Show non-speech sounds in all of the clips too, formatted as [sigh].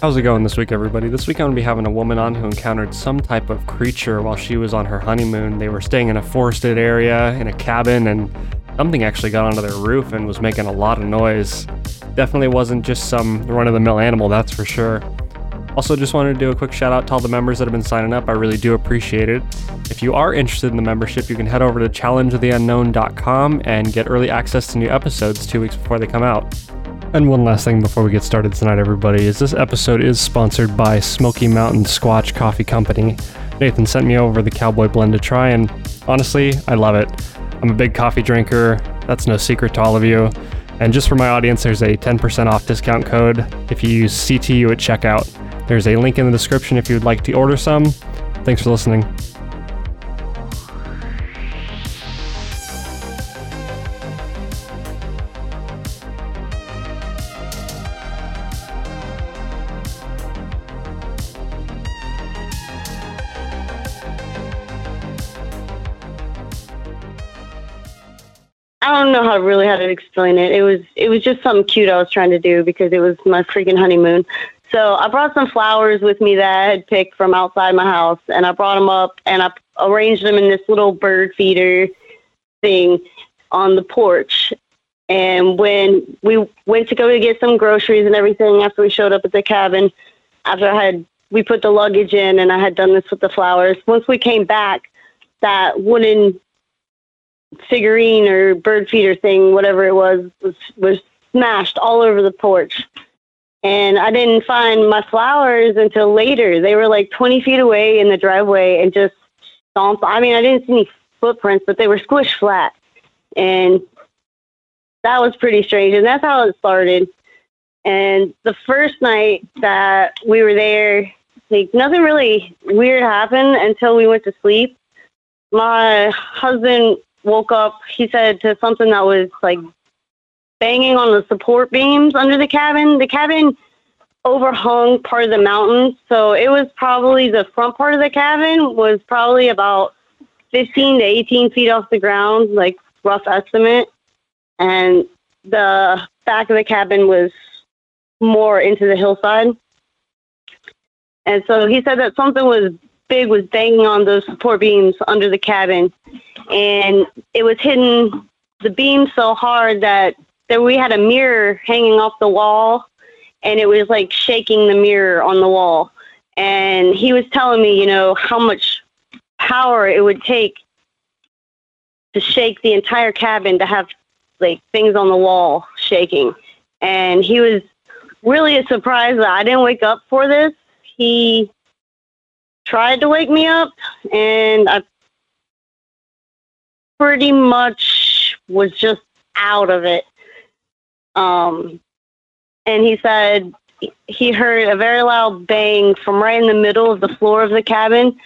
How's it going this week, everybody? This week I'm going to be having a woman on who encountered some type of creature while she was on her honeymoon. They were staying in a forested area in a cabin, and something actually got onto their roof and was making a lot of noise. Definitely wasn't just some run of the mill animal, that's for sure. Also, just wanted to do a quick shout out to all the members that have been signing up. I really do appreciate it. If you are interested in the membership, you can head over to challengeoftheunknown.com and get early access to new episodes two weeks before they come out. And one last thing before we get started tonight, everybody, is this episode is sponsored by Smoky Mountain Squatch Coffee Company. Nathan sent me over the Cowboy Blend to try, and honestly, I love it. I'm a big coffee drinker, that's no secret to all of you. And just for my audience, there's a 10% off discount code if you use CTU at checkout. There's a link in the description if you would like to order some. Thanks for listening. How to explain it. It was it was just something cute I was trying to do because it was my freaking honeymoon. So I brought some flowers with me that I had picked from outside my house, and I brought them up and I arranged them in this little bird feeder thing on the porch. And when we went to go to get some groceries and everything after we showed up at the cabin, after I had we put the luggage in and I had done this with the flowers. Once we came back, that wooden figurine or bird feeder thing, whatever it was, was was smashed all over the porch. And I didn't find my flowers until later. They were like 20 feet away in the driveway and just stomped. I mean, I didn't see any footprints, but they were squished flat. And that was pretty strange. And that's how it started. And the first night that we were there, like nothing really weird happened until we went to sleep. My husband woke up, he said to something that was like banging on the support beams under the cabin. The cabin overhung part of the mountain, so it was probably the front part of the cabin was probably about 15 to 18 feet off the ground, like rough estimate. And the back of the cabin was more into the hillside. And so he said that something was big was banging on those support beams under the cabin and it was hitting the beam so hard that that we had a mirror hanging off the wall and it was like shaking the mirror on the wall. And he was telling me you know how much power it would take to shake the entire cabin to have like things on the wall shaking. And he was really surprised that I didn't wake up for this. He tried to wake me up and I pretty much was just out of it. Um, and he said he heard a very loud bang from right in the middle of the floor of the cabin.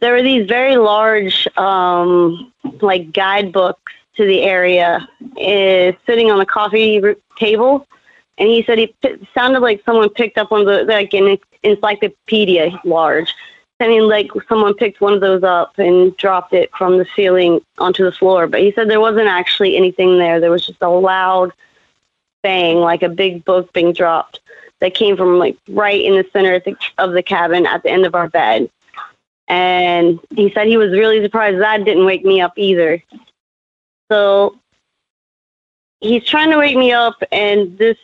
There were these very large, um, like guidebooks to the area, uh, sitting on a coffee table. And he said he sounded like someone picked up one of the like an encyclopedia large I mean, like someone picked one of those up and dropped it from the ceiling onto the floor. But he said there wasn't actually anything there. There was just a loud bang, like a big book being dropped that came from like right in the center of the, of the cabin at the end of our bed. And he said he was really surprised that didn't wake me up either. So he's trying to wake me up, and this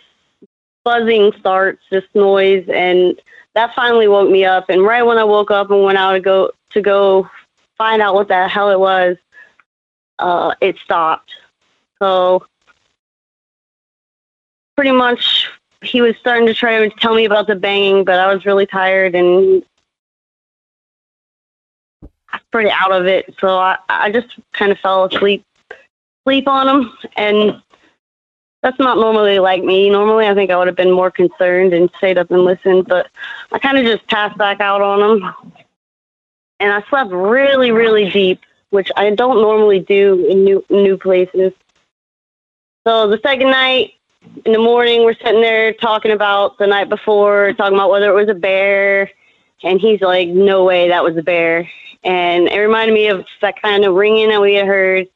buzzing starts, this noise, and that finally woke me up. And right when I woke up and went out to go to go find out what the hell it was, uh, it stopped. So pretty much he was starting to try to tell me about the banging, but I was really tired and pretty out of it. So I, I just kind of fell asleep, sleep on him, and that's not normally like me. Normally, I think I would have been more concerned and stayed up and listened, but I kind of just passed back out on them. And I slept really, really deep, which I don't normally do in new new places. So the second night in the morning, we're sitting there talking about the night before, talking about whether it was a bear, and he's like, "No way, that was a bear." And it reminded me of that kind of ringing that we had heard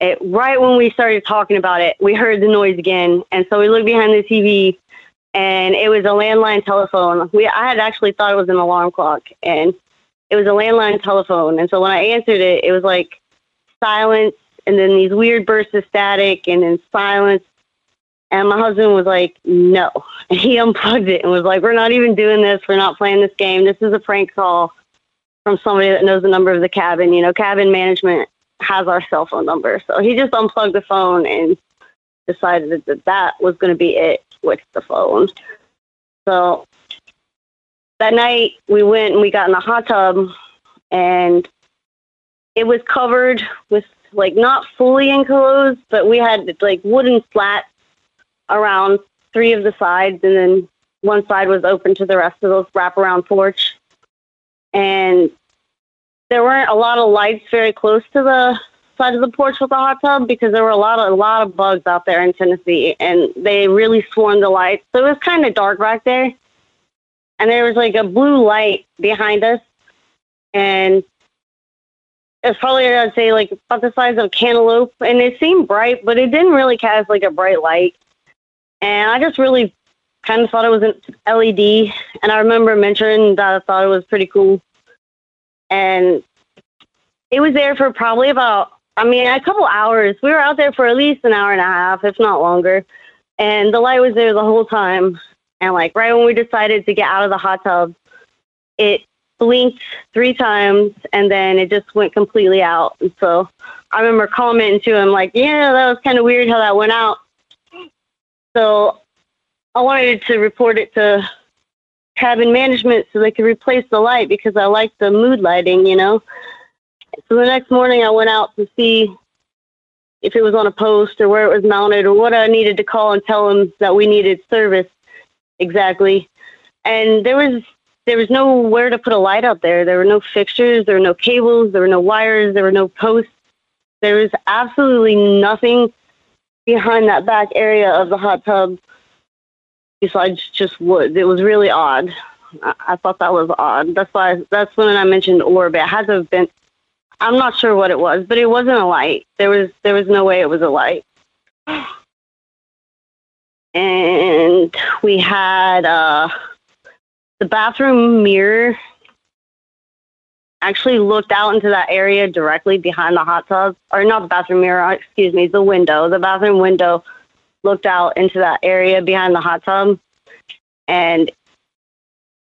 it, right when we started talking about it, we heard the noise again. And so we looked behind the TV and it was a landline telephone. We I had actually thought it was an alarm clock, and it was a landline telephone. And so when I answered it, it was like silence, and then these weird bursts of static, and then silence. And my husband was like, "No," and [laughs] he unplugged it and was like, "We're not even doing this. We're not playing this game. This is a prank call from somebody that knows the number of the cabin. You know, cabin management has our cell phone number." So he just unplugged the phone and decided that that was going to be it with the phone. So that night we went and we got in the hot tub and it was covered with like not fully enclosed, but we had like wooden slats around three of the sides and then one side was open to the rest of the wraparound porch. And there weren't a lot of lights very close to the side of the porch with the hot tub because there were a lot of a lot of bugs out there in Tennessee and they really swarmed the lights. So it was kind of dark back there. And there was like a blue light behind us and it's probably I'd say like about the size of a cantaloupe and it seemed bright, but it didn't really cast like a bright light. And I just really kind of thought it was an LED and I remember mentioning that I thought it was pretty cool. And it was there for probably about I mean, a couple hours. We were out there for at least an hour and a half, if not longer. And the light was there the whole time. And like right when we decided to get out of the hot tub, it blinked three times and then it just went completely out. And so I remember commenting to him like, "Yeah, that was kind of weird how that went out." So I wanted to report it to cabin management so they could replace the light because I like the mood lighting, you know. So the next morning, I went out to see if it was on a post or where it was mounted or what I needed to call and tell them that we needed service exactly. And there was there was nowhere to put a light out there. There were no fixtures, there were no cables, there were no wires, there were no posts. There was absolutely nothing behind that back area of the hot tub besides just wood. It was really odd. I, thought that was odd. That's why that's when I mentioned orb. It had to have been I'm not sure what it was, but it wasn't a light. There was there was no way it was a light. [sighs] And we had uh, the bathroom mirror actually looked out into that area directly behind the hot tub, or not the bathroom mirror, excuse me, the window. The bathroom window looked out into that area behind the hot tub, and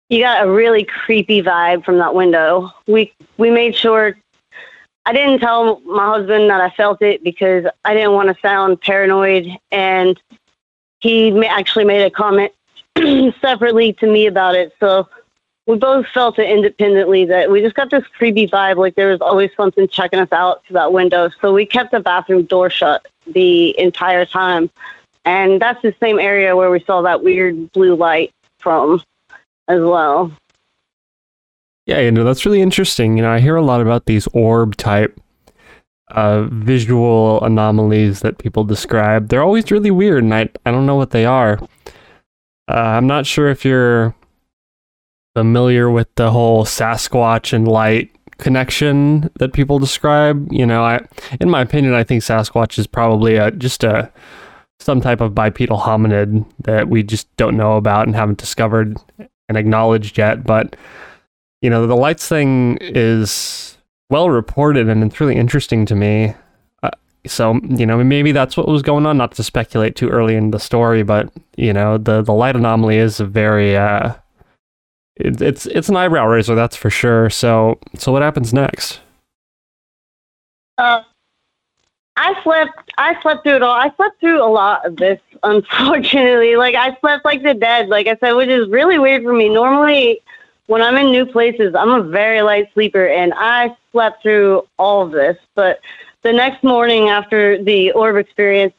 you got a really creepy vibe from that window. We we made sure I didn't tell my husband that I felt it because I didn't want to sound paranoid. And he actually made a comment [clears throat] separately to me about it. So we both felt it independently that we just got this creepy vibe like there was always something checking us out through that window. So we kept the bathroom door shut the entire time. And that's the same area where we saw that weird blue light from as well. Yeah, you know, that's really interesting. You know, I hear a lot about these orb type uh, visual anomalies that people describe. They're always really weird, and I, I don't know what they are. Uh, I'm not sure if you're familiar with the whole Sasquatch and light connection that people describe. You know, I, in my opinion, I think Sasquatch is probably a, just a some type of bipedal hominid that we just don't know about and haven't discovered and acknowledged yet. But you know, the lights thing is well reported and it's really interesting to me. Uh, so, you know, maybe that's what was going on, not to speculate too early in the story, but, you know, the, the light anomaly is a very, uh, it, it's, it's an eyebrow raiser, that's for sure. So, so what happens next? Uh, I slept. I slept through it all. I slept through a lot of this, [laughs] unfortunately. Like I slept like the dead. Like I said, which is really weird for me. Normally, when I'm in new places, I'm a very light sleeper, and I slept through all of this. But the next morning after the orb experience,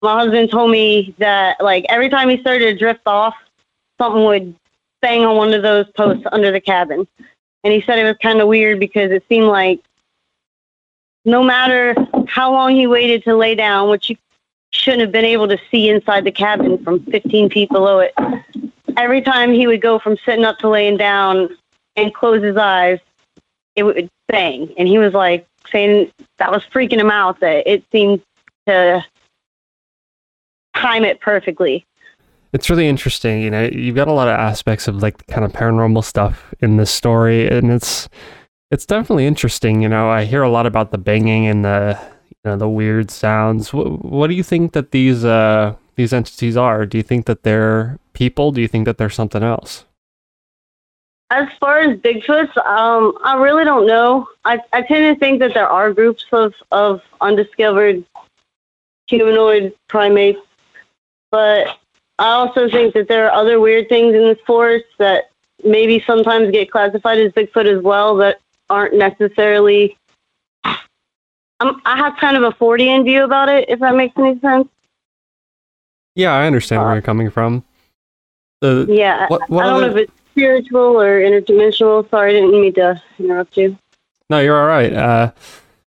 my husband told me that like every time he started to drift off, something would bang on one of those posts under the cabin. And he said it was kind of weird because it seemed like no matter how long he waited to lay down, which you shouldn't have been able to see inside the cabin from 15 feet below it, every time he would go from sitting up to laying down and close his eyes, it would bang. And he was like saying that was freaking him out that it seemed to time it perfectly. It's really interesting. You know, you've got a lot of aspects of like kind of paranormal stuff in this story, and it's it's definitely interesting. You know, I hear a lot about the banging and the you know the weird sounds. What, what do you think that these uh these entities are? Do you think that they're people? Do you think that they're something else? As far as Bigfoots, um, I really don't know. I, I tend to think that there are groups of, of undiscovered humanoid primates, but I also think that there are other weird things in this forest that maybe sometimes get classified as Bigfoot as well that aren't necessarily. I'm, I have kind of a Fortean view about it, if that makes any sense. Yeah, I understand where you're coming from. The, yeah, what, what I don't other... know if it's spiritual or interdimensional. Sorry, I didn't mean to interrupt you. No, you're all right. Uh,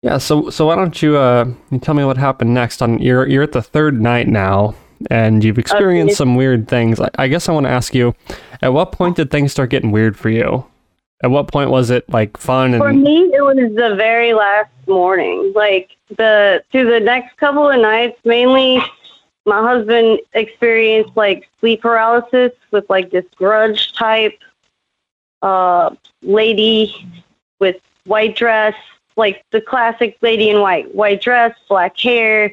yeah, so so why don't you uh, you tell me what happened next? On you're you're at the third night now, and you've experienced okay. some weird things. I, I guess I want to ask you, at what point did things start getting weird for you? At what point was it like fun? And... For me, it was the very last morning. Like the through the next couple of nights, mainly my husband experienced like sleep paralysis with like this grudge type uh lady with white dress like the classic lady in white white dress black hair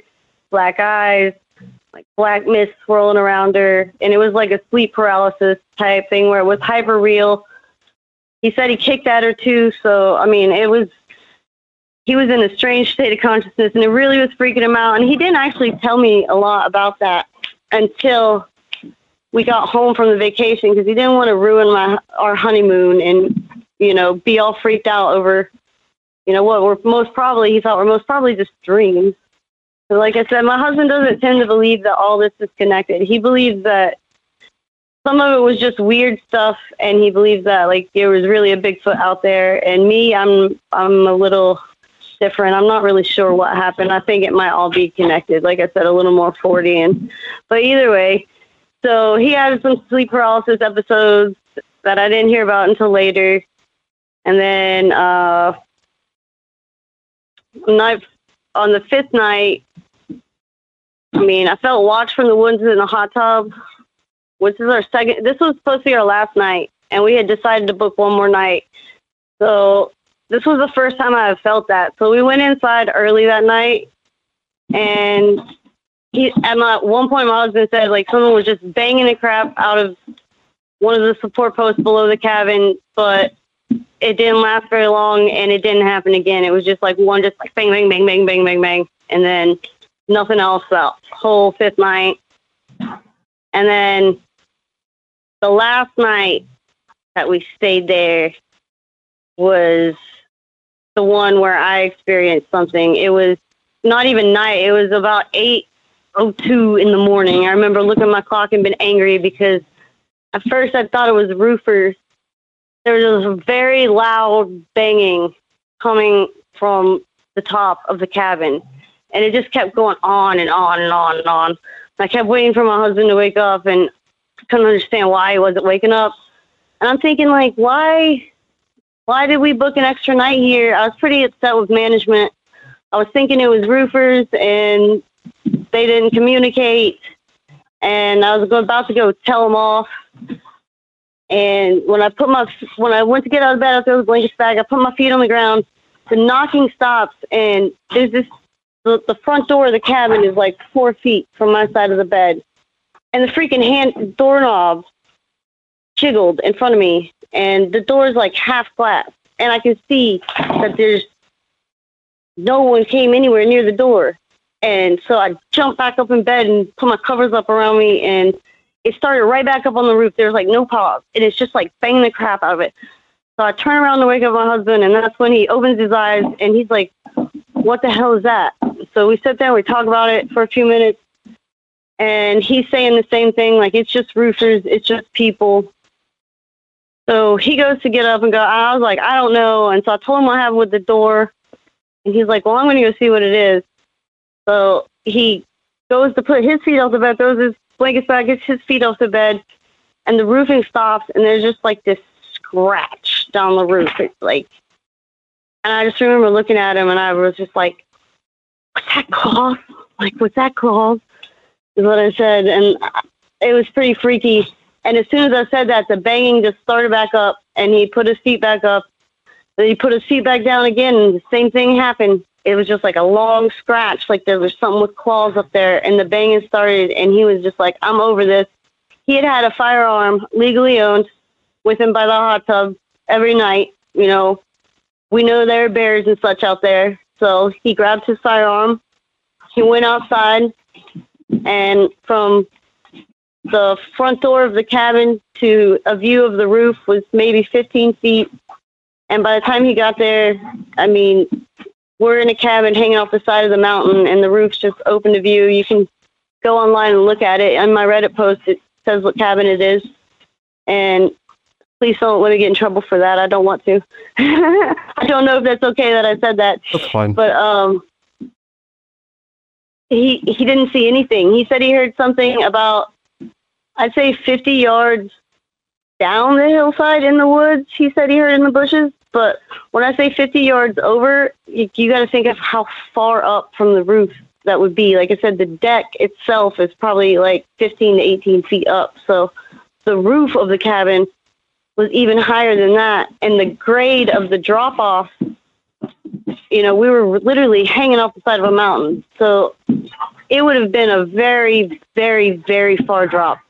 black eyes like black mist swirling around her and it was like a sleep paralysis type thing where it was hyper real he said he kicked at her too so i mean it was he was in a strange state of consciousness and it really was freaking him out and he didn't actually tell me a lot about that until we got home from the vacation because he didn't want to ruin my our honeymoon and you know be all freaked out over you know what were most probably he thought were most probably just dreams. So like i said my husband doesn't tend to believe that all this is connected. He believes that some of it was just weird stuff and he believes that like there was really a bigfoot out there and me i'm i'm a little different. I'm not really sure what happened. I think it might all be connected. Like I said, a little more Fortean But either way, so he had some sleep paralysis episodes that I didn't hear about until later. And then uh, night on the fifth night, I mean, I felt watched from the woods in the hot tub, which is our second. This was supposed to be our last night, and we had decided to book one more night. So this was the first time I have felt that. So we went inside early that night, and he at uh, one point my husband said like someone was just banging the crap out of one of the support posts below the cabin, but it didn't last very long, and it didn't happen again. It was just like one, just like bang, bang, bang, bang, bang, bang, bang, and then nothing else that whole fifth night. And then the last night that we stayed there was the one where I experienced something. It was not even night. It was about eight oh two in the morning. I remember looking at my clock and been angry because at first I thought it was roofers. There was a very loud banging coming from the top of the cabin, and it just kept going on and on and on and on. I kept waiting for my husband to wake up, and couldn't understand why he wasn't waking up. And I'm thinking, like, why why did we book an extra night here? I was pretty upset with management. I was thinking it was roofers and they didn't communicate. And I was about to go tell them off. And when I put my when I went to get out of bed, I threw the blankets back. I put my feet on the ground. The knocking stops, and there's this. The, the front door of the cabin is like four feet from my side of the bed, and the freaking hand doorknob jiggled in front of me, and the door is like half glass, and I can see that there's no one came anywhere near the door. And so I jumped back up in bed and put my covers up around me, and it started right back up on the roof. There's like no pause, and it's just like banging the crap out of it. So I turn around to wake up my husband, and that's when he opens his eyes and he's like, "What the hell is that?" So we sit there, we talk about it for a few minutes, and he's saying the same thing, like it's just roofers, it's just people. So he goes to get up and go. I was like, I don't know. And so I told him what happened with the door. And he's like, Well, I'm going to go see what it is. So he goes to put his feet off the bed, throws his blankets back, gets his feet off the bed, and the roofing stops. And there's just like this scratch down the roof. It's like, and I just remember looking at him and I was just like, What's that called? [laughs] Like, what's that called? Is what I said. And it was pretty freaky. And as soon as I said that, the banging just started back up, and he put his feet back up. Then he put his feet back down again, and the same thing happened. It was just like a long scratch, like there was something with claws up there, and the banging started, and he was just like, "I'm over this." He had had a firearm legally owned with him by the hot tub every night. You know, we know there are bears and such out there, so he grabbed his firearm. He went outside, and from the front door of the cabin to a view of the roof was maybe 15 feet. And by the time he got there, I mean, we're in a cabin hanging off the side of the mountain, and the roof's just open to view. You can go online and look at it. On my Reddit post, it says what cabin it is. And please don't let me get in trouble for that. I don't want to. [laughs] I don't know if that's okay that I said that. That's fine. But um, he he didn't see anything. He said he heard something about I'd say 50 yards down the hillside in the woods. He said he heard in the bushes. But when I say 50 yards over, you, you got to think of how far up from the roof that would be. Like I said, the deck itself is probably like 15 to 18 feet up. So the roof of the cabin was even higher than that. And the grade of the drop off, you know, we were literally hanging off the side of a mountain. So it would have been a very, very, very far drop.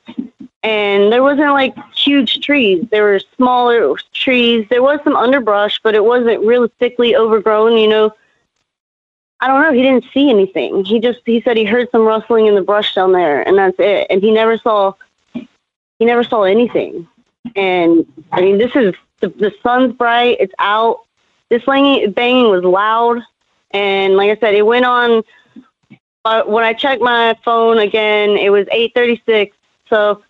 And there wasn't like huge trees. There were smaller trees. There was some underbrush, but it wasn't really thickly overgrown, you know. I don't know. He didn't see anything. He just he said he heard some rustling in the brush down there, and that's it. And he never saw he never saw anything. And I mean, this is the, the sun's bright. It's out. This banging, was loud, and like I said, it went on. But when I checked my phone again, it was 8:36. So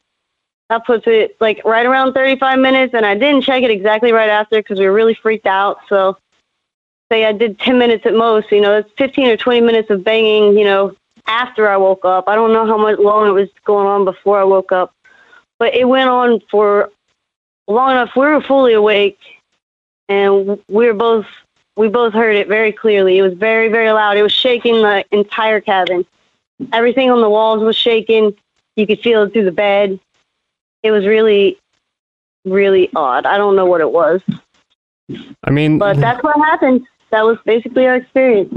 that puts it like right around 35 minutes, and I didn't check it exactly right after because we were really freaked out. So say I did 10 minutes at most. You know, it's 15 or 20 minutes of banging. You know, after I woke up. I don't know how much long it was going on before I woke up, but it went on for long enough. We were fully awake, and we were both we both heard it very clearly. It was very very loud. It was shaking the entire cabin. Everything on the walls was shaking. You could feel it through the bed. It was really really odd. I don't know what it was, I mean, but that's what happened. That was basically our experience.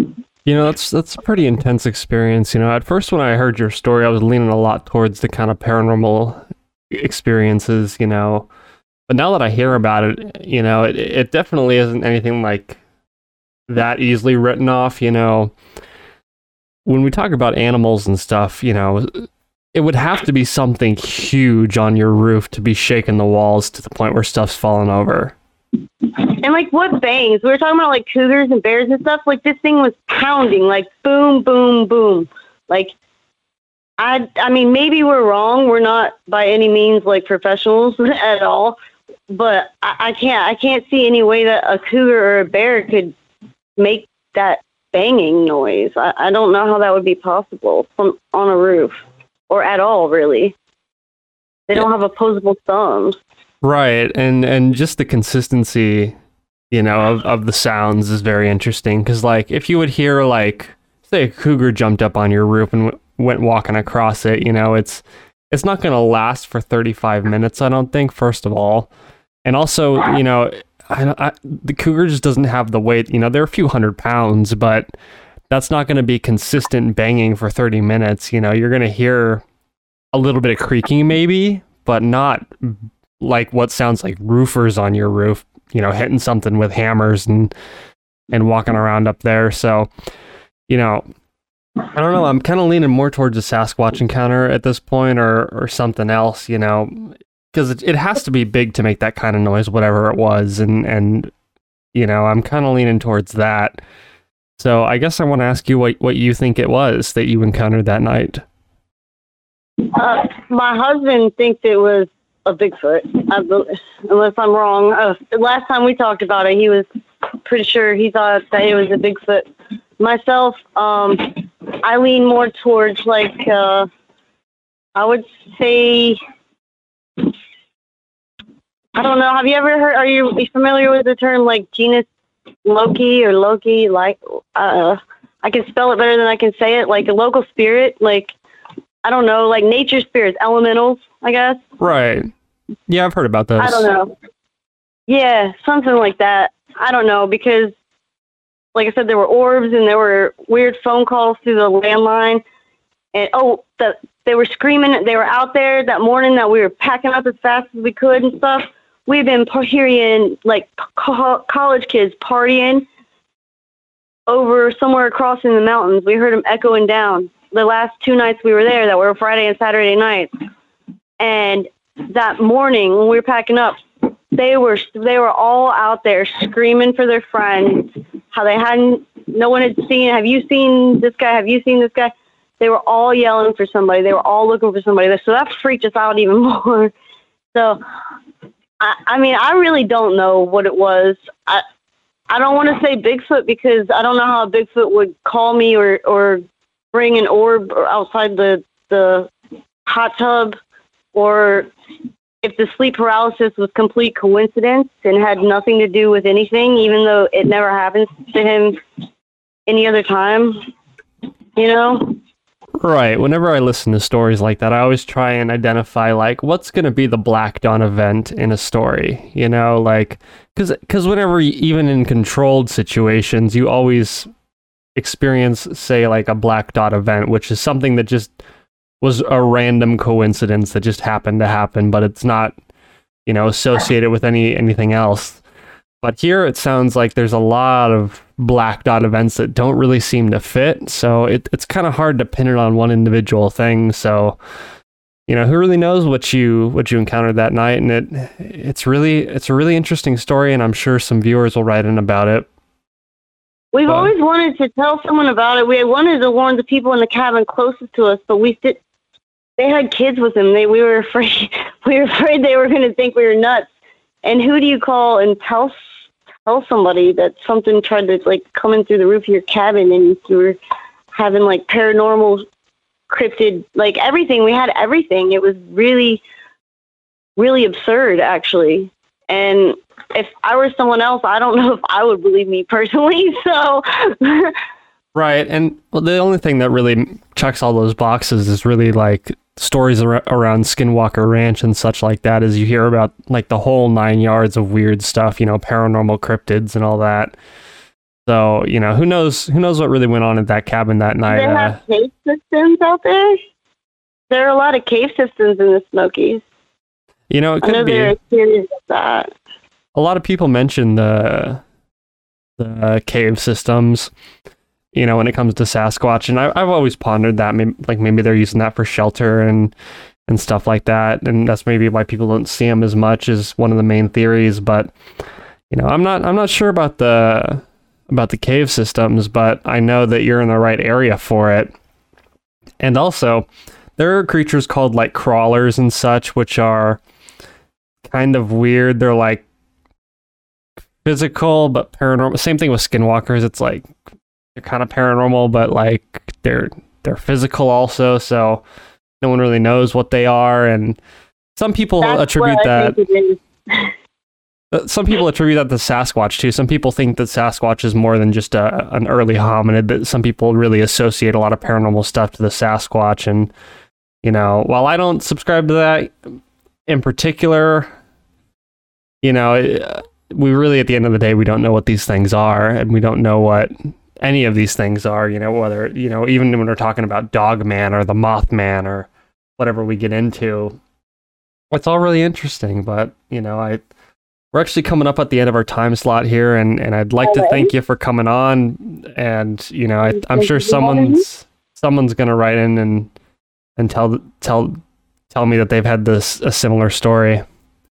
You know, that's that's a pretty intense experience. You know, at first when I heard your story, I was leaning a lot towards the kind of paranormal experiences. You know, but now that I hear about it, you know, it it definitely isn't anything like that easily written off. You know, when we talk about animals and stuff, you know, it would have to be something huge on your roof to be shaking the walls to the point where stuff's falling over. And like what bangs? We were talking about like cougars and bears and stuff. Like this thing was pounding, like boom, boom, boom. Like I, I mean, maybe we're wrong. We're not by any means like professionals [laughs] at all. But I, I can't, I can't see any way that a cougar or a bear could make that banging noise. I, I don't know how that would be possible from on a roof or at all, really. They don't have opposable thumbs. Right, and and just the consistency, you know, of, of the sounds is very interesting. Because like, if you would hear like, say, a cougar jumped up on your roof and w- went walking across it, you know, it's it's not going to last for 35 minutes. I don't think. First of all, and also, you know, I, I, the cougar just doesn't have the weight. You know, they're a few hundred pounds, but that's not going to be consistent banging for 30 minutes. You know, you're going to hear a little bit of creaking maybe, but not like what sounds like roofers on your roof, you know, hitting something with hammers and and walking around up there. So, you know, I don't know. I'm kind of leaning more towards a Sasquatch encounter at this point, or or something else. You know, because it, it has to be big to make that kind of noise, whatever it was, and and you know, I'm kind of leaning towards that. So I guess I want to ask you what what you think it was that you encountered that night. Uh, my husband thinks it was a Bigfoot, unless I'm wrong. Uh, last time we talked about it, he was pretty sure he thought that it was a Bigfoot. Myself, um, I lean more towards like uh, I would say. I don't know. Have you ever heard? Are you familiar with the term like genus loci or loci? Like, uh, I can spell it better than I can say it. Like a local spirit. Like I don't know, like nature spirits, elementals, I guess. Right. Yeah, I've heard about those. I don't know. Yeah, something like that. I don't know because, like I said, there were orbs and there were weird phone calls through the landline, and oh, the they were screaming. They were out there that morning that we were packing up as fast as we could and stuff. We've been hearing like co- college kids partying over somewhere across in the mountains. We heard them echoing down the last two nights we were there that were Friday and Saturday nights. And that morning when we were packing up, they were they were all out there screaming for their friends, how they hadn't no one had seen have you seen this guy? Have you seen this guy? They were all yelling for somebody. They were all looking for somebody. So that freaked us out even [laughs] more. So I, I mean, I really don't know what it was. I I don't want to say Bigfoot because I don't know how Bigfoot would call me or or bring an orb outside the the hot tub, or if the sleep paralysis was complete coincidence and had nothing to do with anything, even though it never happens to him any other time. You know. Right. Whenever I listen to stories like that, I always try and identify like what's going to be the Black Dot event in a story. You know, like because because whenever even in controlled situations, you always experience say like a Black Dot event, which is something that just was a random coincidence that just happened to happen, but it's not you know associated with any anything else. But here it sounds like there's a lot of black dot events that don't really seem to fit. So it, it's kind of hard to pin it on one individual thing. So, you know, who really knows what you what you encountered that night? And it it's really it's a really interesting story, and I'm sure some viewers will write in about it. We've but, always wanted to tell someone about it. We wanted to warn the people in the cabin closest to us, but we did. They had kids with them. They we were [laughs] afraid. We were afraid they were going to think we were nuts. And who do you call and tell tell somebody that something tried to like come in through the roof of your cabin and you were having like paranormal cryptid like everything. We had everything. It was really really absurd actually. And if i were someone else i don't [laughs] know if i would believe me personally [laughs] so. Right and well, the only thing that really checks all those boxes is really like stories ar- around Skinwalker Ranch and such like that as you hear about like the whole nine yards of weird stuff, you know, paranormal cryptids and all that. So, you know, who knows who knows what really went on at that cabin that night. Do they have uh, cave systems out there? There are a lot of cave systems in the Smokies. You know, it could I know be. They're that. A lot of people mention the the cave systems you know, when it comes to Sasquatch. And I, have always pondered that, maybe, like maybe they're using that for shelter and and stuff like that, and that's maybe why people don't see them as much as one of the main theories. But you know, I'm not I'm not sure about the about the cave systems, but I know that you're in the right area for it. And also, there are creatures called like crawlers and such, which are kind of weird. They're like physical but paranormal. Same thing with skinwalkers. It's like they're kind of paranormal, but like they're they're physical also. So no one really knows what they are, and some people That's attribute that. Uh, some people attribute that to Sasquatch too. Some people think that Sasquatch is more than just a, an early hominid. That some people really associate a lot of paranormal stuff to the Sasquatch, and you know, while I don't subscribe to that in particular, you know, uh, we really at the end of the day we don't know what these things are, and we don't know what any of these things are, you know, whether, you know, even when we're talking about Dogman or the Mothman or whatever we get into, it's all really interesting. But, you know, I, we're actually coming up at the end of our time slot here and, and I'd like to thank you for coming on. And, you know, I, I'm sure someone's, someone's going to write in and, and tell, tell, tell me that they've had this, a similar story.